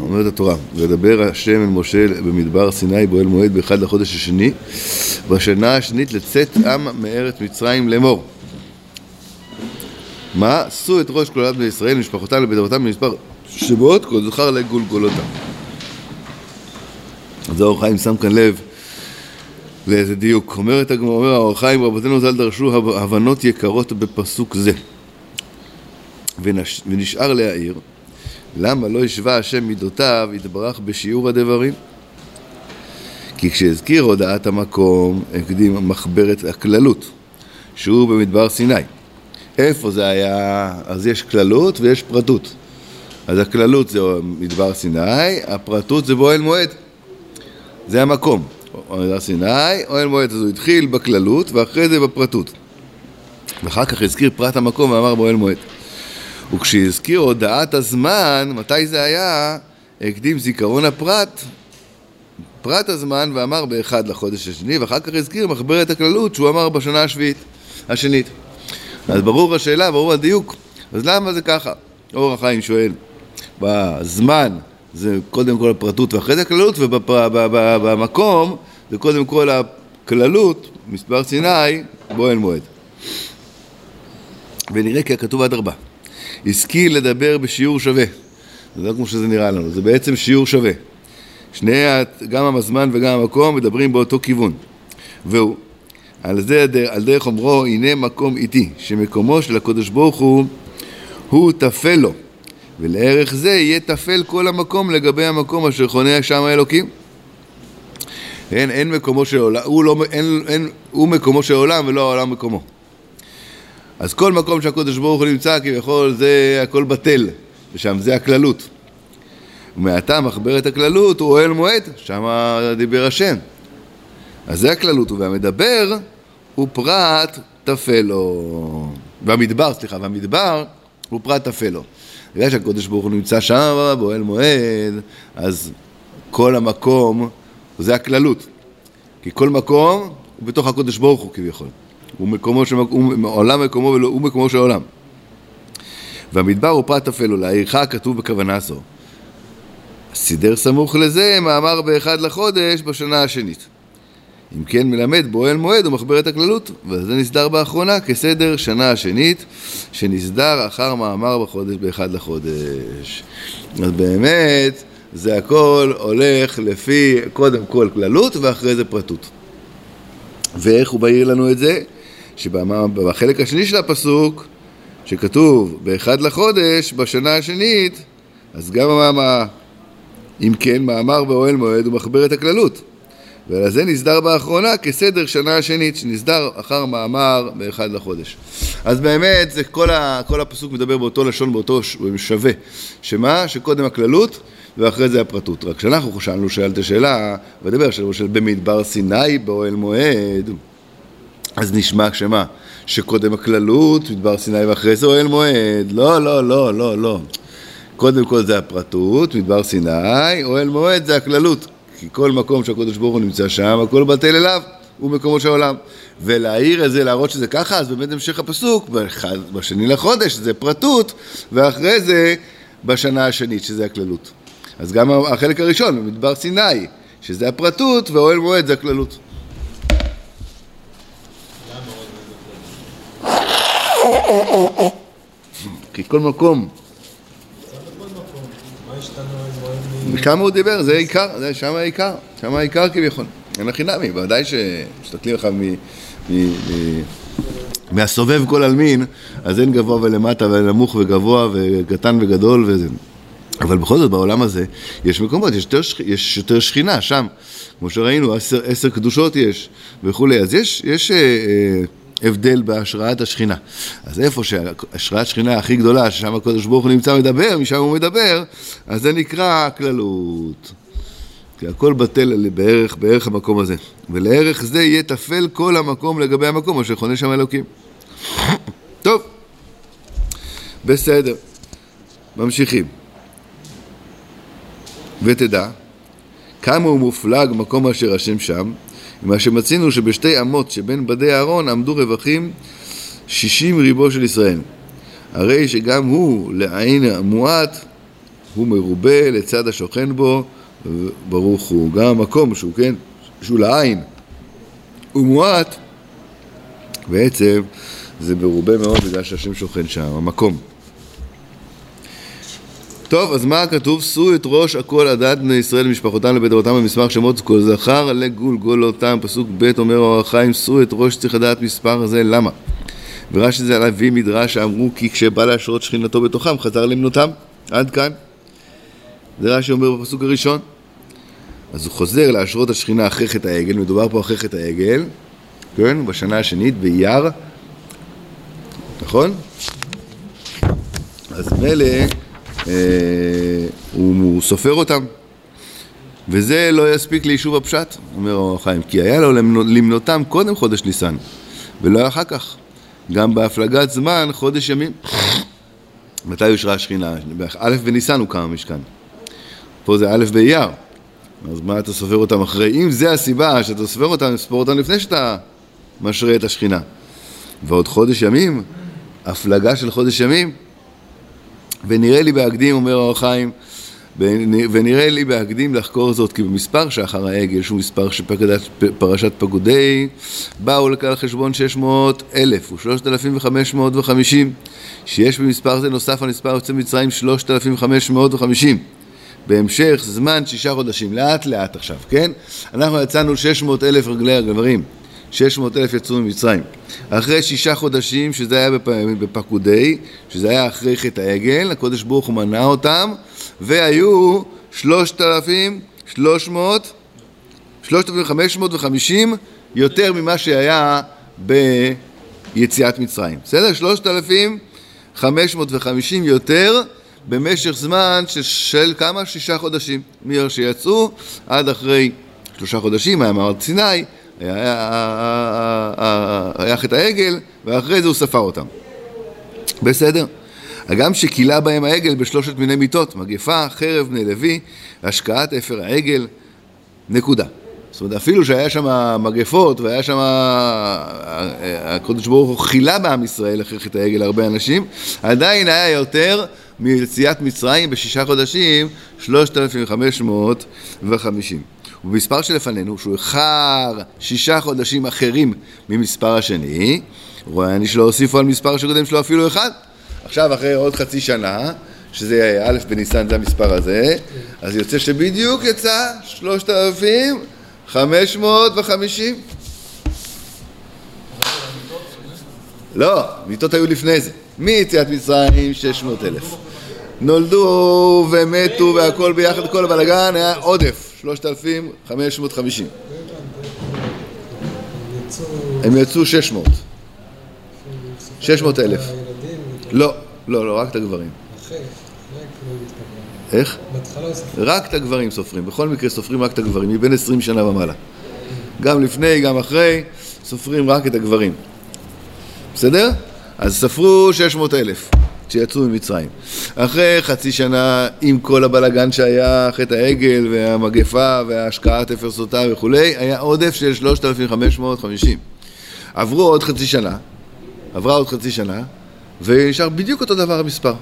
אומרת התורה, וידבר השם אל משה במדבר סיני באוהל מועד באחד לחודש השני בשנה השנית לצאת עם מארץ מצרים לאמור מה? עשו את ראש כלולת בני ישראל משפחותם לבית במספר שבועות כל זכר לגולגולותם אז האור חיים שם כאן לב לאיזה דיוק. אומרת הגמרא, אומר האור חיים, רבותינו ז"ל דרשו הבנות יקרות בפסוק זה. ונש... ונשאר להעיר, למה לא השווה השם מידותיו יתברך בשיעור הדברים? כי כשהזכיר הודעת המקום, הקדים מחברת הכללות, שהוא במדבר סיני. איפה זה היה? אז יש כללות ויש פרטות. אז הכללות זה מדבר סיני, הפרטות זה באוהל מועד. זה המקום. הר סיני, אוהל מועד, אז הוא התחיל בכללות ואחרי זה בפרטות. ואחר כך הזכיר פרט המקום ואמר באוהל מועד. וכשהזכיר הודעת הזמן, מתי זה היה? הקדים זיכרון הפרט, פרט הזמן, ואמר באחד לחודש השני, ואחר כך הזכיר מחברת הכללות שהוא אמר בשנה השביעית, השנית. אז ברור השאלה, ברור הדיוק. אז למה זה ככה? אור החיים שואל. בזמן זה קודם כל הפרטות ואחרי זה הכללות, ובמקום זה קודם כל הכללות, מספר סיני, באוהל מועד. ונראה כי הכתוב עד ארבע. השכיל לדבר בשיעור שווה. זה לא כמו שזה נראה לנו, זה בעצם שיעור שווה. שני, גם הזמן וגם המקום מדברים באותו כיוון. והוא, על זה, על דרך אומרו, הנה מקום איתי, שמקומו של הקדוש ברוך הוא, הוא תפל לו. ולערך זה יהיה תפל כל המקום לגבי המקום אשר חונה שם האלוקים. אין, אין מקומו של עולם, הוא, לא, אין, אין, הוא מקומו של עולם ולא העולם מקומו. אז כל מקום שהקדוש ברוך הוא נמצא כביכול זה הכל בטל, ושם זה הכללות. ומעתה מחברת הכללות הוא אוהל מועד, שם דיבר השם. אז זה הכללות, והמדבר הוא פרט תפלו. והמדבר, סליחה, והמדבר הוא פרט תפלו. בגלל שהקדוש ברוך הוא נמצא שם באוהל מועד, אז כל המקום זה הכללות. כי כל מקום הוא בתוך הקדוש ברוך הוא כביכול. הוא מקומו של עולם מקומו ולא הוא מקומו של עולם. והמדבר הוא פרט אפלו, לעירך כתוב בכוונה זו. סידר סמוך לזה מאמר באחד לחודש בשנה השנית. אם כן מלמד באוהל מועד ומחבר את הכללות, וזה נסדר באחרונה כסדר שנה השנית, שנסדר אחר מאמר בחודש באחד לחודש. אז באמת, זה הכל הולך לפי קודם כל כללות ואחרי זה פרטות. ואיך הוא בהיר לנו את זה? שבחלק השני של הפסוק, שכתוב באחד לחודש, בשנה השנית, אז גם המאמר, אם כן, מאמר באוהל מועד הוא מחבר את הכללות. ולזה נסדר באחרונה כסדר שנה השנית, שנסדר אחר מאמר באחד לחודש. אז באמת, זה כל, ה, כל הפסוק מדבר באותו לשון, באותו שווה. שמה? שקודם הכללות ואחרי זה הפרטות. רק כשאנחנו שאלנו, שאלת שאלה, ודבר של במדבר סיני באוהל מועד, אז נשמע שמה? שקודם הכללות, מדבר סיני ואחרי זה אוהל מועד. לא, לא, לא, לא, לא. קודם כל זה הפרטות, מדבר סיני, אוהל מועד זה הכללות. כי כל מקום שהקדוש ברוך הוא נמצא שם, הכל בטל אליו, הוא מקומו של העולם. ולהעיר את זה, להראות שזה ככה, אז באמת המשך הפסוק, באחד, בשני לחודש זה פרטות, ואחרי זה בשנה השנית, שזה הכללות. אז גם החלק הראשון, במדבר סיני, שזה הפרטות, ואוהל מועד זה הכללות. כי כל מקום כמה הוא דיבר, זה עיקר, זה שם העיקר, שם העיקר כביכול. אין הכי נמי, ודאי שמסתכלים לך מהסובב כל עלמין, אז אין גבוה ולמטה ונמוך וגבוה וקטן וגדול וזה. אבל בכל זאת בעולם הזה יש מקומות, יש יותר, יש יותר שכינה שם, כמו שראינו, עשר, עשר קדושות יש וכולי, אז יש, יש אה, אה, הבדל בהשראת השכינה. אז איפה שהשראת השכינה הכי גדולה, ששם הקדוש ברוך הוא נמצא מדבר, משם הוא מדבר, אז זה נקרא כללות. כי הכל בטל בערך, בערך המקום הזה. ולערך זה יהיה תפל כל המקום לגבי המקום אשר חונה שם אלוקים. טוב, בסדר. ממשיכים. ותדע, כמה הוא מופלג מקום אשר השם שם, מה שמצינו שבשתי אמות שבין בדי אהרון עמדו רווחים שישים ריבו של ישראל. הרי שגם הוא לעין המועט הוא מרובה לצד השוכן בו, ברוך הוא. גם המקום שהוא, כן, שהוא לעין הוא מועט, בעצם זה מרובה מאוד בגלל שהשם שוכן שם, המקום. טוב, אז מה כתוב? שאו את ראש הכל עדת בני ישראל למשפחותם לבית אבותם במספר שמות כל זכר לגולגולותם, פסוק ב' אומר אור החיים, שאו את ראש צריך לדעת מספר הזה, למה? ורש"י זה על אבי מדרש שאמרו כי כשבא להשרות שכינתו בתוכם חזר למנותם, עד כאן. זה רש"י אומר בפסוק הראשון. אז הוא חוזר להשרות השכינה אחרי חטא העגל, מדובר פה אחרי חטא העגל, כן, בשנה השנית באייר, נכון? אז מילא הוא, הוא סופר אותם, וזה לא יספיק ליישוב הפשט, אומר אור החיים, כי היה לו למנותם קודם חודש ניסן, ולא אחר כך. גם בהפלגת זמן, חודש ימים. מתי אושרה השכינה? א' בניסן הוקם המשכן. פה זה א' באייר. אז מה אתה סופר אותם אחרי? אם זה הסיבה שאתה סופר אותם, ספור אותם לפני שאתה משרה את השכינה. ועוד חודש ימים, הפלגה של חודש ימים. ונראה לי בהקדים, אומר האור חיים, ונראה לי בהקדים לחקור זאת, כי במספר שאחר העגל, שהוא מספר של פרשת פקודי, באו לכלל חשבון 600 אלף ו-3,550, שיש במספר זה נוסף על מספר יוצא מצרים 3,550. בהמשך זמן שישה חודשים, לאט לאט עכשיו, כן? אנחנו יצאנו 600 אלף רגלי הגברים, 600 אלף יצאו ממצרים. אחרי שישה חודשים, שזה היה בפקודי, שזה היה אחרי חטא העגל, הקודש ברוך הוא מנע אותם, והיו 3,300, 3,550 יותר ממה שהיה ביציאת מצרים. בסדר? 3,550 יותר במשך זמן של כמה? שישה חודשים. מאיר שיצאו עד אחרי שלושה חודשים, היה מעמד סיני, היה, חטא העגל, ואחרי זה הוא ספר אותם. בסדר? הגם שכילה בהם העגל בשלושת מיני מיתות, מגפה, חרב, בני לוי, השקעת אפר העגל, נקודה. זאת אומרת, אפילו שהיה שם מגפות והיה שם, הקודש ברוך הוא חילה בעם ישראל אחרי חטא העגל הרבה אנשים, עדיין היה יותר מיציאת מצרים בשישה חודשים, 3,550. ובמספר שלפנינו, שהוא אחר שישה חודשים אחרים ממספר השני, רואה אני שלא הוסיפו על מספר שקודם שלו אפילו אחד. עכשיו, אחרי עוד חצי שנה, שזה א' בניסן, זה המספר הזה, אז יוצא שבדיוק יצא 3,550. לא, מיטות היו לפני זה. מיציאת מצרים 600 אלף. נולדו ומתו והכל ביחד, כל הבלאגן היה עודף, 3,550. הם יצאו 600. 600 אלף. לא, לא, לא, רק את הגברים. איך? רק את הגברים סופרים, בכל מקרה סופרים רק את הגברים, מבין 20 שנה ומעלה. גם לפני, גם אחרי, סופרים רק את הגברים. בסדר? אז ספרו 600 אלף. שיצאו ממצרים. אחרי חצי שנה, עם כל הבלגן שהיה, חטא העגל והמגפה והשקעת אפר סוטה וכולי, היה עודף של 3,550. עברו עוד חצי שנה, עברה עוד חצי שנה, ונשאר בדיוק אותו דבר המספר.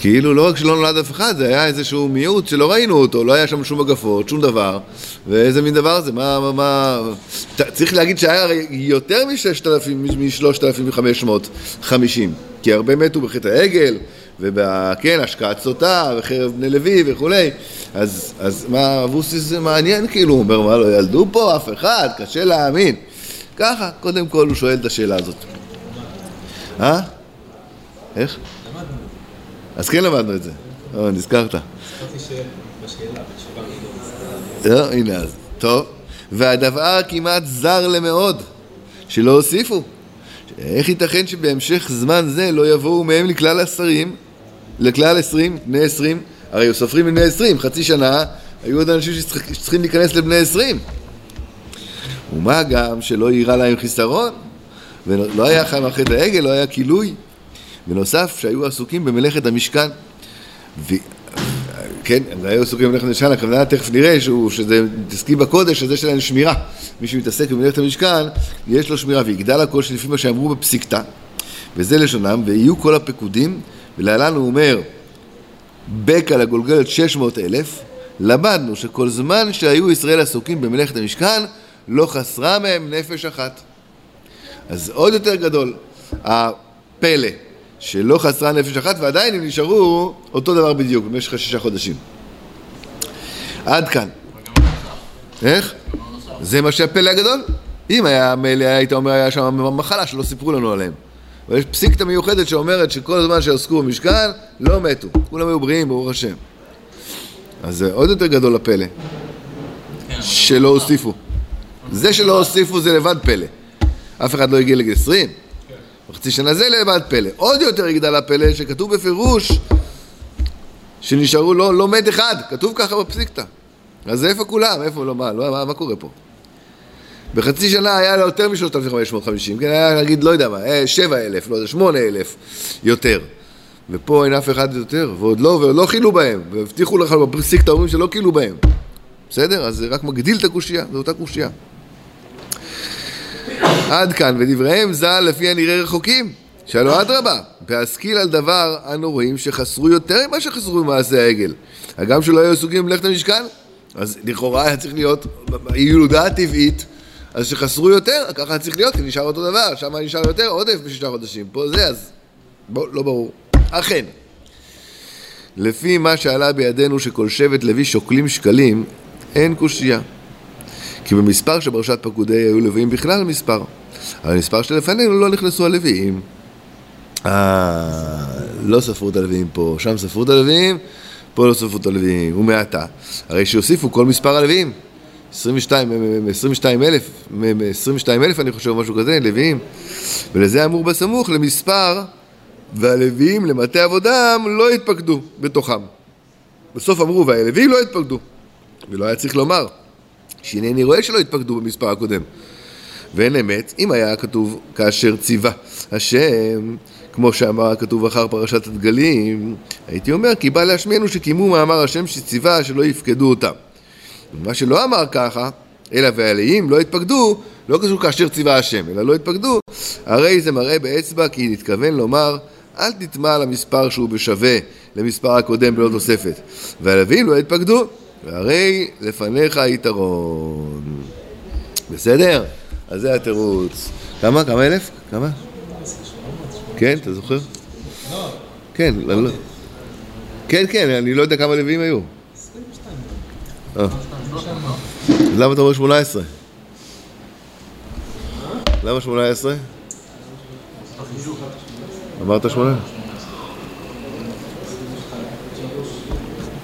כאילו לא רק שלא נולד אף אחד, זה היה איזשהו מיעוט שלא ראינו אותו, לא היה שם שום מגפות, שום דבר, ואיזה מין דבר זה, מה, מה, מה... צריך להגיד שהיה יותר מ-6,000, מ-3,550, כי הרבה מתו בחטא העגל, וכן, השקעת סוטה, וחרב בני לוי וכולי, אז, אז מה, אבוסיס זה מעניין כאילו, הוא אומר, מה, לא ילדו פה אף אחד, קשה להאמין. ככה, קודם כל הוא שואל את השאלה הזאת. אה? איך? אז כן למדנו את זה. או, נזכרת. לא, הנה אז. טוב. והדבר כמעט זר למאוד, שלא הוסיפו. איך ייתכן שבהמשך זמן זה לא יבואו מהם לכלל השרים, לכלל עשרים, בני עשרים, הרי סופרים לבני עשרים, חצי שנה, היו עוד אנשים שצריכים להיכנס לבני עשרים. ומה גם שלא יירא להם חיסרון, ולא היה חם אחרי העגל, לא היה כילוי. בנוסף, שהיו עסוקים במלאכת המשכן. ו... כן, הם היו עסוקים במלאכת המשכן, הכוונה תכף נראה שהוא, שזה מתעסקים בקודש, אז יש להם שמירה. מי שמתעסק במלאכת המשכן, יש לו שמירה, ויגדל הכל שלפי מה שאמרו בפסיקתא, וזה לשונם, ויהיו כל הפקודים, ולהלן הוא אומר, בקע לגולגלת שש מאות אלף, למדנו שכל זמן שהיו ישראל עסוקים במלאכת המשכן, לא חסרה מהם נפש אחת. אז עוד יותר גדול, הפלא, שלא חסרה נפש אחת, ועדיין הם נשארו אותו דבר בדיוק במשך השישה חודשים. עד כאן. איך? זה מה שהפלא הגדול. אם היה מילא, היית אומר, היה שם מחלה שלא סיפרו לנו עליהם. ויש פסיקתא מיוחדת שאומרת שכל הזמן שעסקו במשכן, לא מתו. כולם היו בריאים, ברוך השם. אז זה עוד יותר גדול הפלא. שלא הוסיפו. זה שלא הוסיפו זה לבד פלא. אף אחד לא הגיע לגיל 20. בחצי שנה זה לבד פלא. עוד יותר יגדל הפלא שכתוב בפירוש שנשארו לא, לא מת אחד. כתוב ככה בפסיקתא. אז איפה כולם? איפה, לא, מה, לא, מה, מה קורה פה? בחצי שנה היה לו יותר מ-3,550, כן, היה נגיד, לא יודע מה, 7,000, אה, לא יודע, 8,000 יותר. ופה אין אף אחד יותר, ועוד לא, ועוד לא כילו בהם, והבטיחו לך בפסיק את ההורים שלא כילו בהם. בסדר? אז זה רק מגדיל את הקושייה, זו אותה קושייה. עד כאן, ודבריהם ז"ל לפי הנראה רחוקים. שהלא אדרבה, בהשכיל על דבר אנו רואים שחסרו יותר ממה שחסרו במעשה העגל. הגם שלא היו עסוקים במלאכת המשכן. אז לכאורה היה צריך להיות ילודה הטבעית, אז שחסרו יותר, ככה היה צריך להיות, כי נשאר אותו דבר, שם נשאר יותר עודף בשישה חודשים. פה זה, אז בוא, לא ברור. אכן, לפי מה שעלה בידינו שכל שבט לוי שוקלים שקלים, אין קושייה. כי במספר שברשת פקודי היו לוויים בכלל מספר. אבל במספר שלפנינו לא נכנסו הלוויים. אה, לא ספרו את הלוויים פה, שם ספרו את הלוויים, פה לא ספרו את הלוויים, ומעתה. הרי שהוסיפו כל מספר הלוויים. 22, 22 אלף, 22 אלף אני חושב, משהו כזה, לוויים. ולזה אמור בסמוך למספר, והלוויים למטה עבודם לא התפקדו בתוכם. בסוף אמרו, והלוויים לא התפקדו. ולא היה צריך לומר, שהנני רואה שלא התפקדו במספר הקודם. ואין אמת, אם היה כתוב כאשר ציווה השם, כמו שאמר הכתוב אחר פרשת הדגלים, הייתי אומר כי בא להשמיענו שקיימו מאמר השם שציווה שלא יפקדו אותם. מה שלא אמר ככה, אלא והעליים לא התפקדו, לא קשור כאשר ציווה השם, אלא לא התפקדו, הרי זה מראה באצבע כי נתכוון לומר אל תטמע על המספר שהוא בשווה למספר הקודם בלא תוספת. והלווים לא התפקדו, והרי לפניך יתרון. בסדר? אז זה התירוץ. כמה? כמה אלף? כמה? כן, אתה זוכר? כן, לא. כן, כן, אני לא יודע כמה לוויים היו. 22. למה אתה אומר 18? למה 18? אמרת 8?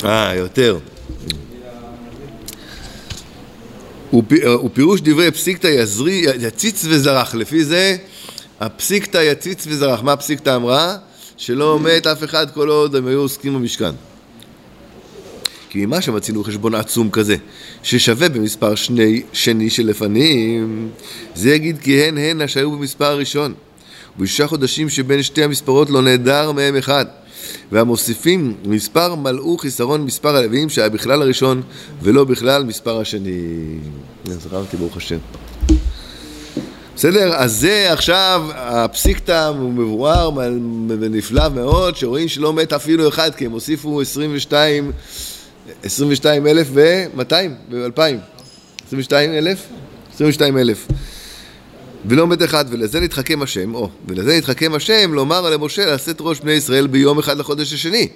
אה, יותר. ופירוש דברי פסיקתא יזרי, יציץ וזרח. לפי זה הפסיקתא יציץ וזרח. מה הפסיקתא אמרה? שלא מת אף אחד כל עוד הם היו עוסקים במשכן. כי ממה שמצינו חשבון עצום כזה, ששווה במספר שני, שני שלפנים, זה יגיד כי הן הן שהיו במספר הראשון. ובשישה חודשים שבין שתי המספרות לא נעדר מהם אחד. והמוסיפים מספר מלאו חיסרון מספר הלוויים שהיה בכלל הראשון ולא בכלל מספר השני. זכרתי ברוך השם. בסדר? אז זה עכשיו, הפסיקתא הוא מבואר ונפלא מאוד, שרואים שלא מת אפילו אחד, כי הם הוסיפו 22, 22 אלף ו-2,000, 22 אלף? 22 אלף ולא מת אחד, ולזה נתחכם השם, או, ולזה נתחכם השם לומר למשה לשאת ראש בני ישראל ביום אחד לחודש השני.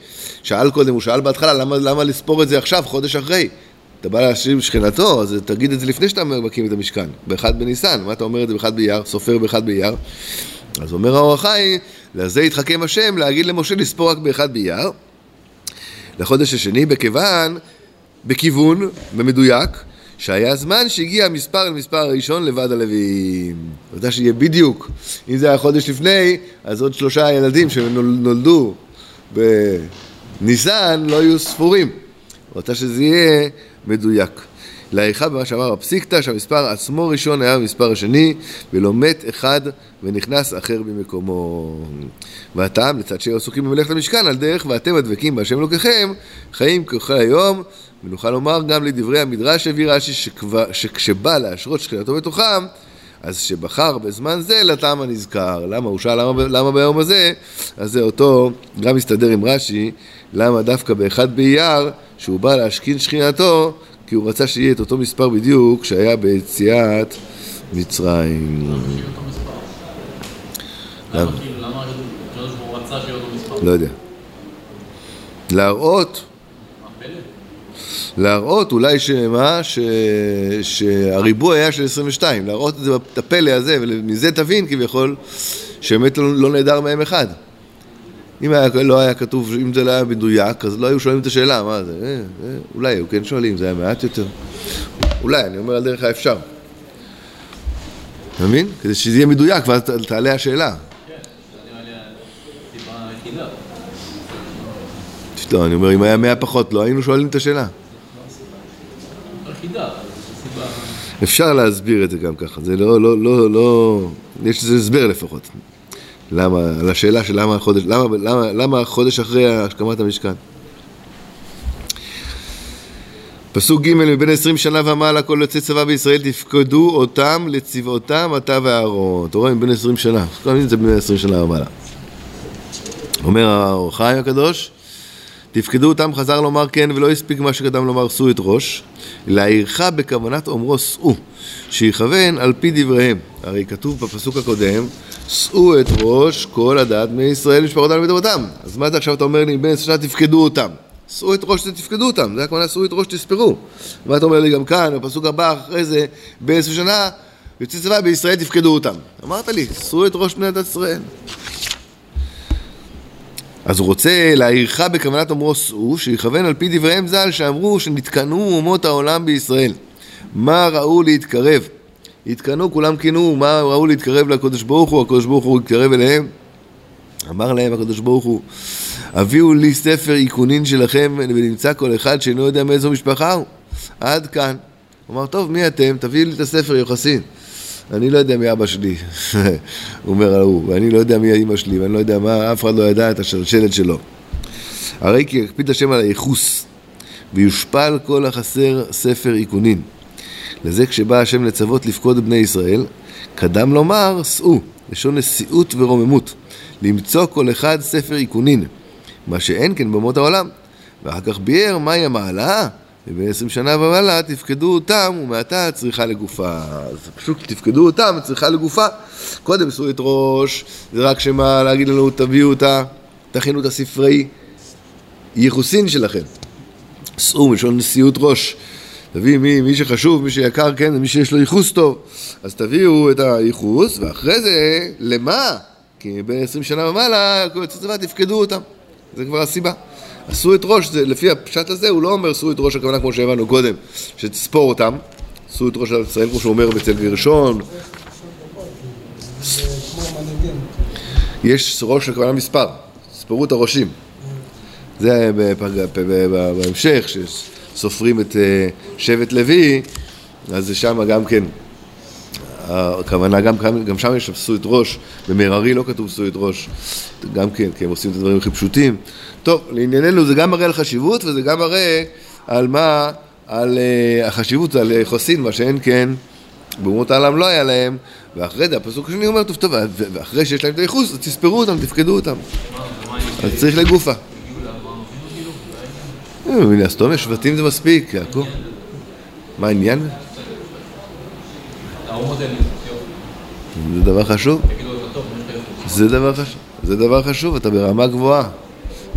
שאל קודם, הוא שאל בהתחלה, למה, למה לספור את זה עכשיו, חודש אחרי? אתה בא להשלים שכנתו, אז תגיד את זה לפני שאתה מקים את המשכן, באחד בניסן, מה אתה אומר את זה באחד באייר, סופר באחד באייר? אז אומר האור החי, לזה יתחכם השם להגיד למשה לספור רק באחד באייר, לחודש השני, בכיוון, בכיוון, במדויק, שהיה זמן שהגיע המספר אל מספר הראשון לבד הלווים. אתה שיהיה בדיוק. אם זה היה חודש לפני, אז עוד שלושה ילדים שנולדו בניסן לא יהיו ספורים. רוצה שזה יהיה מדויק. לעריכה במה שאמר הפסיקתא, שהמספר עצמו ראשון היה במספר השני, ולא מת אחד ונכנס אחר במקומו. והטעם לצד שהיו עסוקים במלאכת המשכן על דרך ואתם הדבקים בהשם אלוקיכם, חיים ככל היום, ונוכל לומר גם לדברי המדרש הביא רש"י שכשבא להשרות שכינתו בתוכם, אז שבחר בזמן זה לטעם הנזכר. למה? הוא שאל למה, למה ביום הזה? אז זה אותו, גם מסתדר עם רש"י, למה דווקא באחד באייר, שהוא בא להשכין שכינתו, כי הוא רצה שיהיה את אותו מספר בדיוק שהיה ביציאת מצרים. למה? לא יודע. להראות? להראות אולי שמה, ש... שהריבוע היה של 22, להראות את זה, את הפלא הזה, ומזה תבין כביכול שבאמת לא, לא נעדר מהם אחד. אם היה, לא היה כתוב, אם זה לא היה מדויק, אז לא היו שואלים את השאלה, מה זה, אה, אה, אולי היו כן שואלים, זה היה מעט יותר. אולי, אני אומר על דרך האפשר. אתה מבין? כדי שזה יהיה מדויק, ואז תעלה השאלה. לא, אני אומר, אם היה מאה פחות, לא היינו שואלים את השאלה. היחידה, אבל זו סיבה... אפשר להסביר את זה גם ככה, זה לא, לא, לא, לא, יש לזה הסבר לפחות. למה, על השאלה של למה החודש, למה, למה, למה החודש אחרי הקמת המשכן. פסוק ג' מבין עשרים שנה ומעלה כל יוצאי צבא בישראל תפקדו אותם לצבאותם אתה ואהרון. אתה רואה מבין עשרים שנה, כל זה בין עשרים שנה ומעלה. אומר האור חיים הקדוש, תפקדו אותם, חזר לומר כן, ולא הספיק מה שקדם לומר שאו את ראש, להעירך בכוונת אומרו שאו, שיכוון על פי דבריהם. הרי כתוב בפסוק הקודם, שאו את ראש כל הדת בני ישראל משפחותם ודברותם. אז מה זה עכשיו אתה אומר לי, בן שנה תפקדו אותם? שאו את ראש תפקדו אותם, זה הכוונה שאו את ראש תספרו. מה אתה אומר לי גם כאן, בפסוק הבא אחרי זה, בן עשרה שנה, יוצאי צבא בישראל תפקדו אותם. אמרת לי, שאו את ראש בני דת ישראל. אז הוא רוצה להעירך בכוונת אומרו שאו, שיכוון על פי דבריהם ז"ל, שאמרו שנתקנאו אומות העולם בישראל. מה ראו להתקרב? התקנאו, כולם קינאו, מה ראו להתקרב לקדוש ברוך הוא? הקדוש ברוך הוא התקרב אליהם. אמר להם הקדוש ברוך הוא, הביאו לי ספר איכונין שלכם, ונמצא כל אחד שאינו יודע מאיזו משפחה הוא. עד כאן. הוא אמר, טוב, מי אתם? תביאו לי את הספר יוחסין. אני לא יודע מי אבא שלי, אומר ההוא, ואני לא יודע מי האמא שלי, ואני לא יודע מה, אף אחד לא ידע את השלשלת שלו. הרי כי יקפיד השם על הייחוס, ויושפל כל החסר ספר איכונין. לזה כשבא השם לצוות לפקוד בני ישראל, קדם לומר, שאו, לשון נשיאות ורוממות, למצוא כל אחד ספר איכונין, מה שאין כן באומות העולם. ואחר כך ביאר מהי המעלה, ובין עשרים שנה ומעלה תפקדו אותם, ומעתה צריכה לגופה. אז פשוט תפקדו אותם, צריכה לגופה. קודם את ראש, זה רק שמה להגיד לנו, תביאו אותה, תכינו את הספרי ייחוסין שלכם. שאו מלשון נשיאות ראש. תביא מי, מי שחשוב, מי שיקר, כן, מי שיש לו ייחוס טוב. אז תביאו את הייחוס, ואחרי זה, למה? כי בין 20 שנה ומעלה, כל יוצאי צבא תפקדו אותם. זה כבר הסיבה. עשו את ראש, זה, לפי הפשט הזה, הוא לא אומר עשו את ראש הכוונה כמו שהבנו קודם, שתספור אותם. עשו את ראש ישראל, כמו שהוא אומר אצל גרשון. יש ראש הכוונה מספר, ספרו את הראשים. זה בהמשך, שסופרים את אה, שבט לוי, אז זה שם גם כן, הכוונה, גם, גם שם יש עשו את ראש, במררי לא כתוב עשו את ראש, גם כן, כי הם עושים את הדברים הכי פשוטים. טוב, לענייננו זה גם מראה על חשיבות וזה גם מראה על מה, על אה, החשיבות, על אה, חוסין, מה שאין כן, באומות העולם לא היה להם, ואחרי זה הפסוק השני אומר, טוב, טוב, ואחרי שיש להם את הייחוס, אז תספרו אותם, תפקדו אותם. אז צריך לגופה. מן הסתום יש שבטים זה מספיק, יעקב. מה העניין? זה דבר חשוב. זה דבר חשוב. זה דבר חשוב, אתה ברמה גבוהה.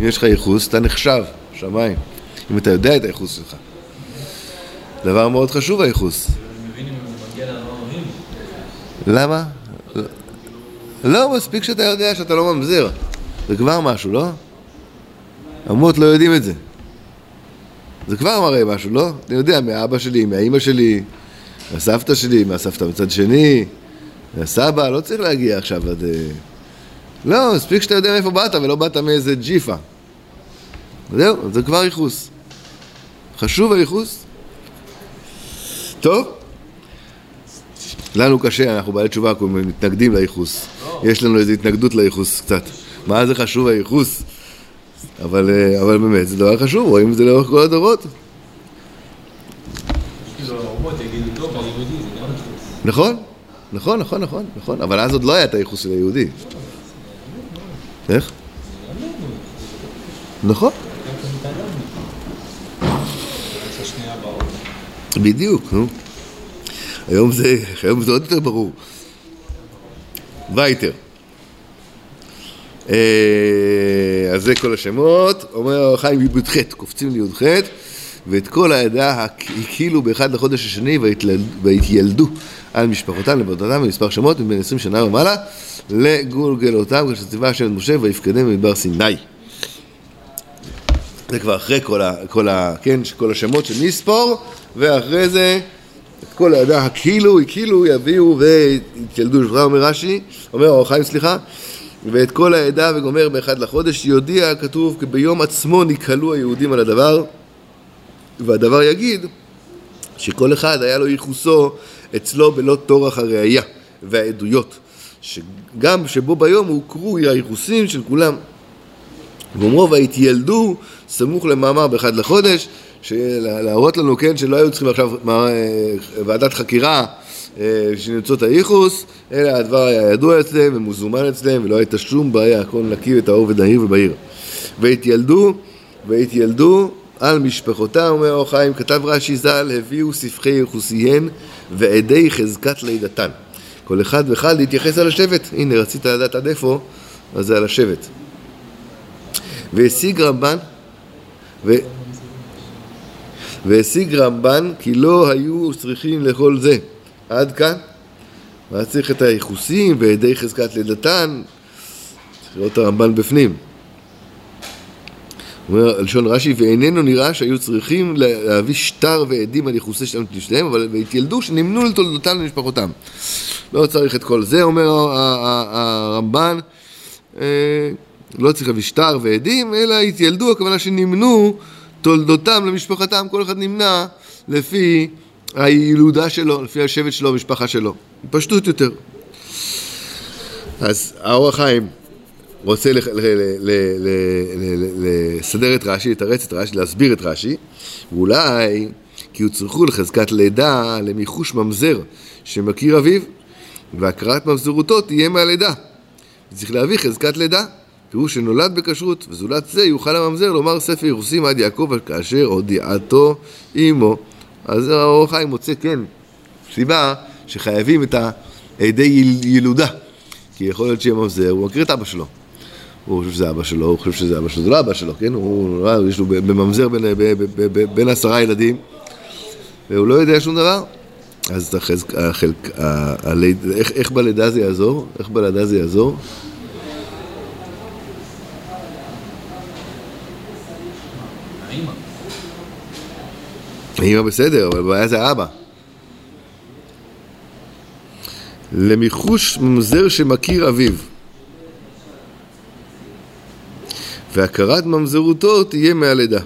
אם יש לך ייחוס, אתה נחשב, שמיים. אם אתה יודע את הייחוס שלך. דבר מאוד חשוב הייחוס. למה? לא, מספיק שאתה יודע שאתה לא ממזר. זה כבר משהו, לא? אמות לא יודעים את זה. זה כבר מראה משהו, לא? אני יודע, מהאבא שלי, מהאימא שלי, מהסבתא שלי, מהסבתא מצד שני, מהסבא, לא צריך להגיע עכשיו עד... אה, לא, מספיק שאתה יודע מאיפה באת ולא באת מאיזה ג'יפה. זהו, זה כבר ייחוס. חשוב הייחוס. טוב. לנו קשה, אנחנו בעלי תשובה, אנחנו מתנגדים לייחוס. יש לנו איזו התנגדות לייחוס קצת. מה זה חשוב הייחוס? אבל, אה, אבל באמת, זה דבר חשוב, רואים את זה לאורך כל הדורות. כאילו האומות יגידו טוב, היהודי זה גם ייחוס. נכון? נכון, נכון, נכון, נכון, אבל אז עוד לא היה את הייחוס של היהודי. איך? נכון. בדיוק, נו. היום זה, היום זה עוד יותר ברור. וייטר. אה, אז זה כל השמות, אומר חיים י"ח, קופצים לי"ח, ואת כל העדה הקהילו באחד לחודש השני והתיילדו על משפחותם לבדותם במספר שמות מבין עשרים שנה ומעלה לגולגלותם כאשר ציווה השם את משה ויפקדם במדבר סיני. זה כבר אחרי כל, ה, כל, ה, כן, כל השמות של נספור, ואחרי זה את כל העדה הקהילו, הקהילו, יביאו ויתילדו לשבחה, אומר רש"י, אומר אור חיים, סליחה, ואת כל העדה וגומר באחד לחודש, יודיע, כתוב, כי ביום עצמו נקהלו היהודים על הדבר, והדבר יגיד שכל אחד היה לו ייחוסו אצלו בלא טורח הראייה והעדויות, שגם שבו ביום הוכרו הייחוסים של כולם. ואומרו והתיילדו סמוך למאמר באחד לחודש, להראות לנו, כן, שלא היו צריכים עכשיו אה, ועדת חקירה אה, בשביל למצוא את הייחוס, אלא הדבר היה ידוע אצלם ומוזומן אצלם ולא הייתה שום בעיה, הכל נקי וטהור ונהיר ובהיר. והתיילדו, והתיילדו על משפחותם, אומר אור חיים, כתב רש"י ז"ל, הביאו ספחי ייחוסיהן ועדי חזקת לידתן. כל אחד ואחד להתייחס על השבט. הנה, רצית לדעת עד איפה, אז זה על השבט. והשיג רמב"ן, ו... והשיג רמב"ן כי לא היו צריכים לכל זה. עד כאן. ואז צריך את הייחוסים ועדי חזקת לידתן. צריך לראות את הרמב"ן בפנים. אומר לשון רש"י, ואיננו נראה שהיו צריכים להביא שטר ועדים על ייחוסי שלהם שלהם, אבל והתיילדו שנמנו לתולדותם למשפחותם. לא צריך את כל זה, אומר הרמב"ן, אה, לא צריך להביא שטר ועדים, אלא התיילדו, הכוונה שנמנו תולדותם למשפחתם, כל אחד נמנה לפי הילודה שלו, לפי השבט שלו, המשפחה שלו. פשטות יותר. אז האור החיים רוצה לסדר את רש"י, לתרץ את רש"י, להסביר את רש"י, ואולי כי הוצרכו לחזקת לידה למיחוש ממזר שמכיר אביו, והכרת ממזרותו תהיה מהלידה. צריך להביא חזקת לידה, פירוש שנולד בכשרות, וזולת זה יוכל הממזר לומר ספר יחוסים עד יעקב כאשר הודיעתו עמו. אז האור החיים מוצא, כן, סיבה שחייבים את העדי יל- ילודה. כי יכול להיות שיהיה ממזר, הוא מכיר את אבא שלו. הוא חושב שזה אבא שלו, הוא חושב שזה אבא שלו, זה לא אבא שלו, כן? הוא, הוא- יש לו בממזר בין, בין עשרה ילדים, והוא לא יודע שום דבר. אז החלק, ה- הליד, איך, איך בלידה זה יעזור? איך בלידה זה יעזור? האמא בסדר, אבל הבעיה זה האבא. למיחוש ממזר שמכיר אביו. והכרת ממזרותו תהיה מהלידה.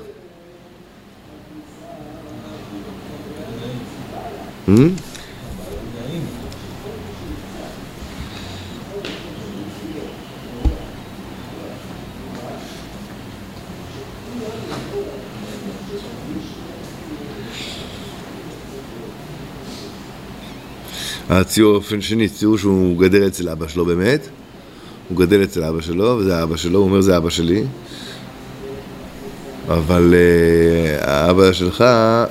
Hmm? הציור באופן שני, ציור שהוא גדל אצל אבא שלו באמת, הוא גדל אצל אבא שלו, וזה אבא שלו, הוא אומר זה אבא שלי, אבל uh, האבא שלך,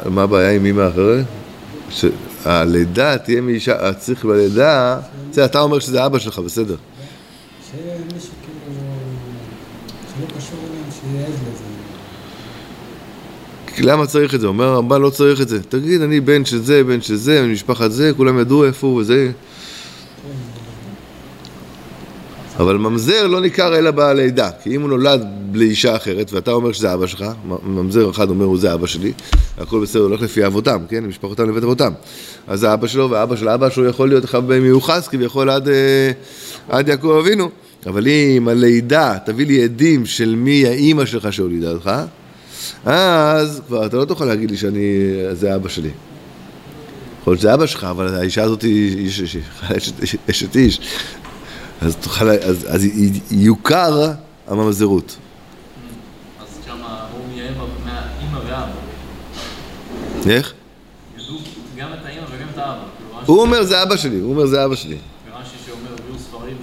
מה הבעיה עם אמא אחרת? שהלידה תהיה מאישה, צריך בלידה, בסדר, אתה אומר שזה אבא שלך, בסדר. שיהיה מישהו כאילו, שלא קשור אליהם, שיהיה עד לזה. למה צריך את זה? אומר הרמב"ן לא צריך את זה. תגיד, אני בן של זה, בן של זה, ממשפחת זה, כולם ידעו איפה הוא וזה. אבל ממזר לא ניכר אלא בלידה, כי אם הוא נולד לאישה אחרת, ואתה אומר שזה אבא שלך, ממזר אחד אומר הוא זה אבא שלי, הכל בסדר, הולך לפי אבותם, כן? משפחותם לבית אבותם. אז זה אבא שלו, והאבא של האבא שלו יכול להיות אחד מיוחס, כביכול עד, אה, עד יעקב אבינו. אבל אם הלידה, תביא לי עדים של מי האימא שלך שהולידה אותך, אז כבר אתה לא תוכל להגיד לי שאני, זה אבא שלי. יכול להיות שזה אבא שלך, אבל האישה הזאת היא אשת איש. אז תוכל, אז, אז יוכר הממזרות. אז שמה הוא יהיה מהאימא ואבא. איך? ידעו גם את האימא וגם את האבא. כאילו הוא אומר זה אבא שלי, הוא אומר זה אבא שלי. רש"י שאומר ביאור ספרים,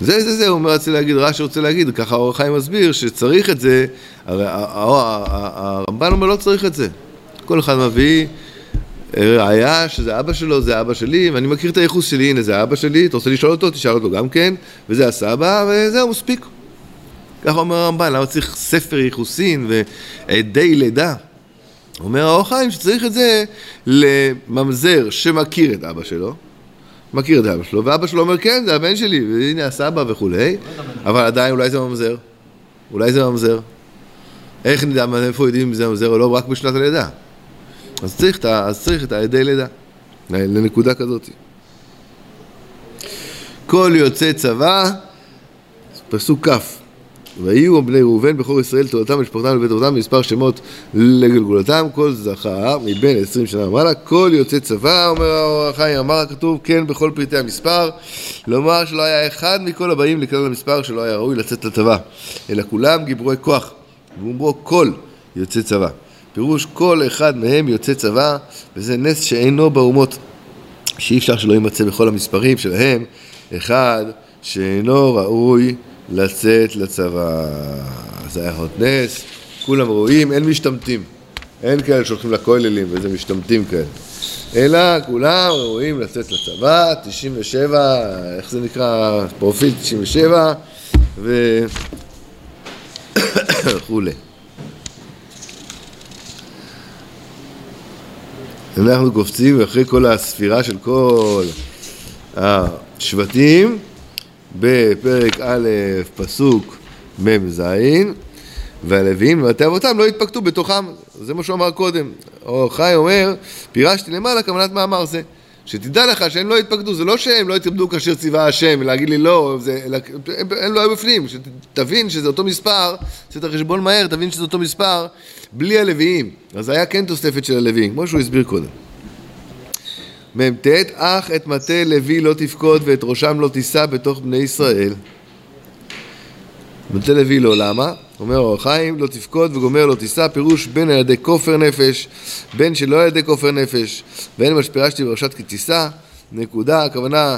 זה, זה, זה, הוא אומר, רוצה להגיד, רש"י רוצה להגיד, ככה האור החיים מסביר שצריך את זה, הרמב"ן אומר לא צריך את זה. כל אחד מביא ראיה שזה אבא שלו, זה אבא שלי, ואני מכיר את הייחוס שלי, הנה זה אבא שלי, אתה רוצה לשאול אותו, תשאל אותו גם כן, וזה הסבא, וזהו, מספיק. ככה אומר הרמב"ן, למה צריך ספר ייחוסין ועדי לידה? אומר האור החיים שצריך את זה לממזר שמכיר את אבא שלו, מכיר את אבא שלו, ואבא שלו אומר כן, זה הבן שלי, והנה הסבא וכולי, אבל עדיין אולי זה ממזר, אולי זה ממזר. איך נדע, מה- איפה יודעים אם זה ממזר או לא, רק בשנת הלידה. אז צריך את, אז צריך את העדי לידה, לנקודה כזאת. כל יוצא צבא, פסוק כ' ויהיו בני ראובן בכור ישראל תורתם משפחתם לבית אבותם מספר שמות לגלגולתם כל זכר מבין עשרים שנה ומעלה. כל יוצא צבא אומר האור החיים אמר הכתוב כן בכל פרטי המספר לומר שלא היה אחד מכל הבאים לכלל המספר שלא היה ראוי לצאת לצבא. אלא כולם גיבורי כוח ואומרו כל יוצא צבא פירוש כל אחד מהם יוצא צבא וזה נס שאינו באומות שאי אפשר שלא יימצא בכל המספרים שלהם אחד שאינו ראוי לצאת לצבא. זה היה עוד נס, כולם רואים, אין משתמטים. אין כאלה שהולכים לכוללים וזה משתמטים כאלה. אלא כולם ראויים לצאת לצבא, 97, איך זה נקרא? פרופיל 97 ו... וכולי. אנחנו קופצים אחרי כל הספירה של כל השבטים בפרק א', פסוק מ"ז, והלוויים ובתי אבותם לא יתפקדו בתוכם. זה מה שהוא אמר קודם. אור חי אומר, פירשתי למעלה כוונת מאמר זה. שתדע לך שהם לא יתפקדו, זה לא שהם לא יתכבדו כאשר ציווה השם, להגיד לי לא, זה, אלא, הם, הם לא היו בפנים, שתבין שזה אותו מספר, תעשה את החשבון מהר, תבין שזה אותו מספר, בלי הלוויים. אז היה כן תוספת של הלוויים, כמו שהוא הסביר קודם. מ"ט אך את מטה לוי לא תפקוד ואת ראשם לא תישא בתוך בני ישראל. מטה לוי לא, למה? אומר אור החיים, לא תפקוד וגומר לא תישא, פירוש בין על ידי כופר נפש, בין שלא על ידי כופר נפש, ואין מה שפירשתי בראשת כי תישא, נקודה, הכוונה,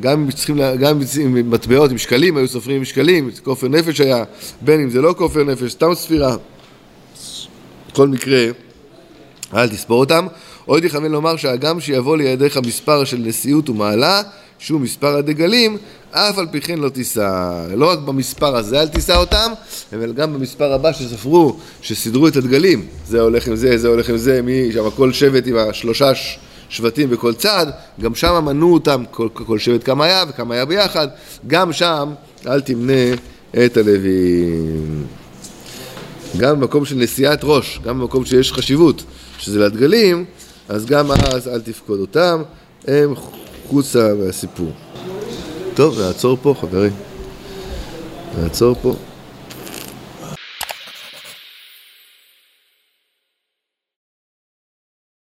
גם אם צריכים, גם עם מטבעות, עם שקלים, היו סופרים עם שקלים, כופר נפש היה, בין אם זה לא כופר נפש, סתם ספירה. בכל מקרה, אל תספור אותם. עוד יכוון לומר שהגם שיבוא לידיך מספר של נשיאות ומעלה, שהוא מספר הדגלים, אף על פי כן לא תישא. לא רק במספר הזה אל תישא אותם, אבל גם במספר הבא שספרו, שסידרו את הדגלים. זה הולך עם זה, זה הולך עם זה, מי שם כל שבט עם השלושה ש- שבטים בכל צד, גם שם מנו אותם, כל, כל שבט כמה היה וכמה היה ביחד, גם שם אל תמנה את הלווים. גם במקום של נשיאת ראש, גם במקום שיש חשיבות, שזה לדגלים, אז גם אז אל תפקוד אותם, הם חוצה מהסיפור. טוב, נעצור פה חברים. נעצור פה.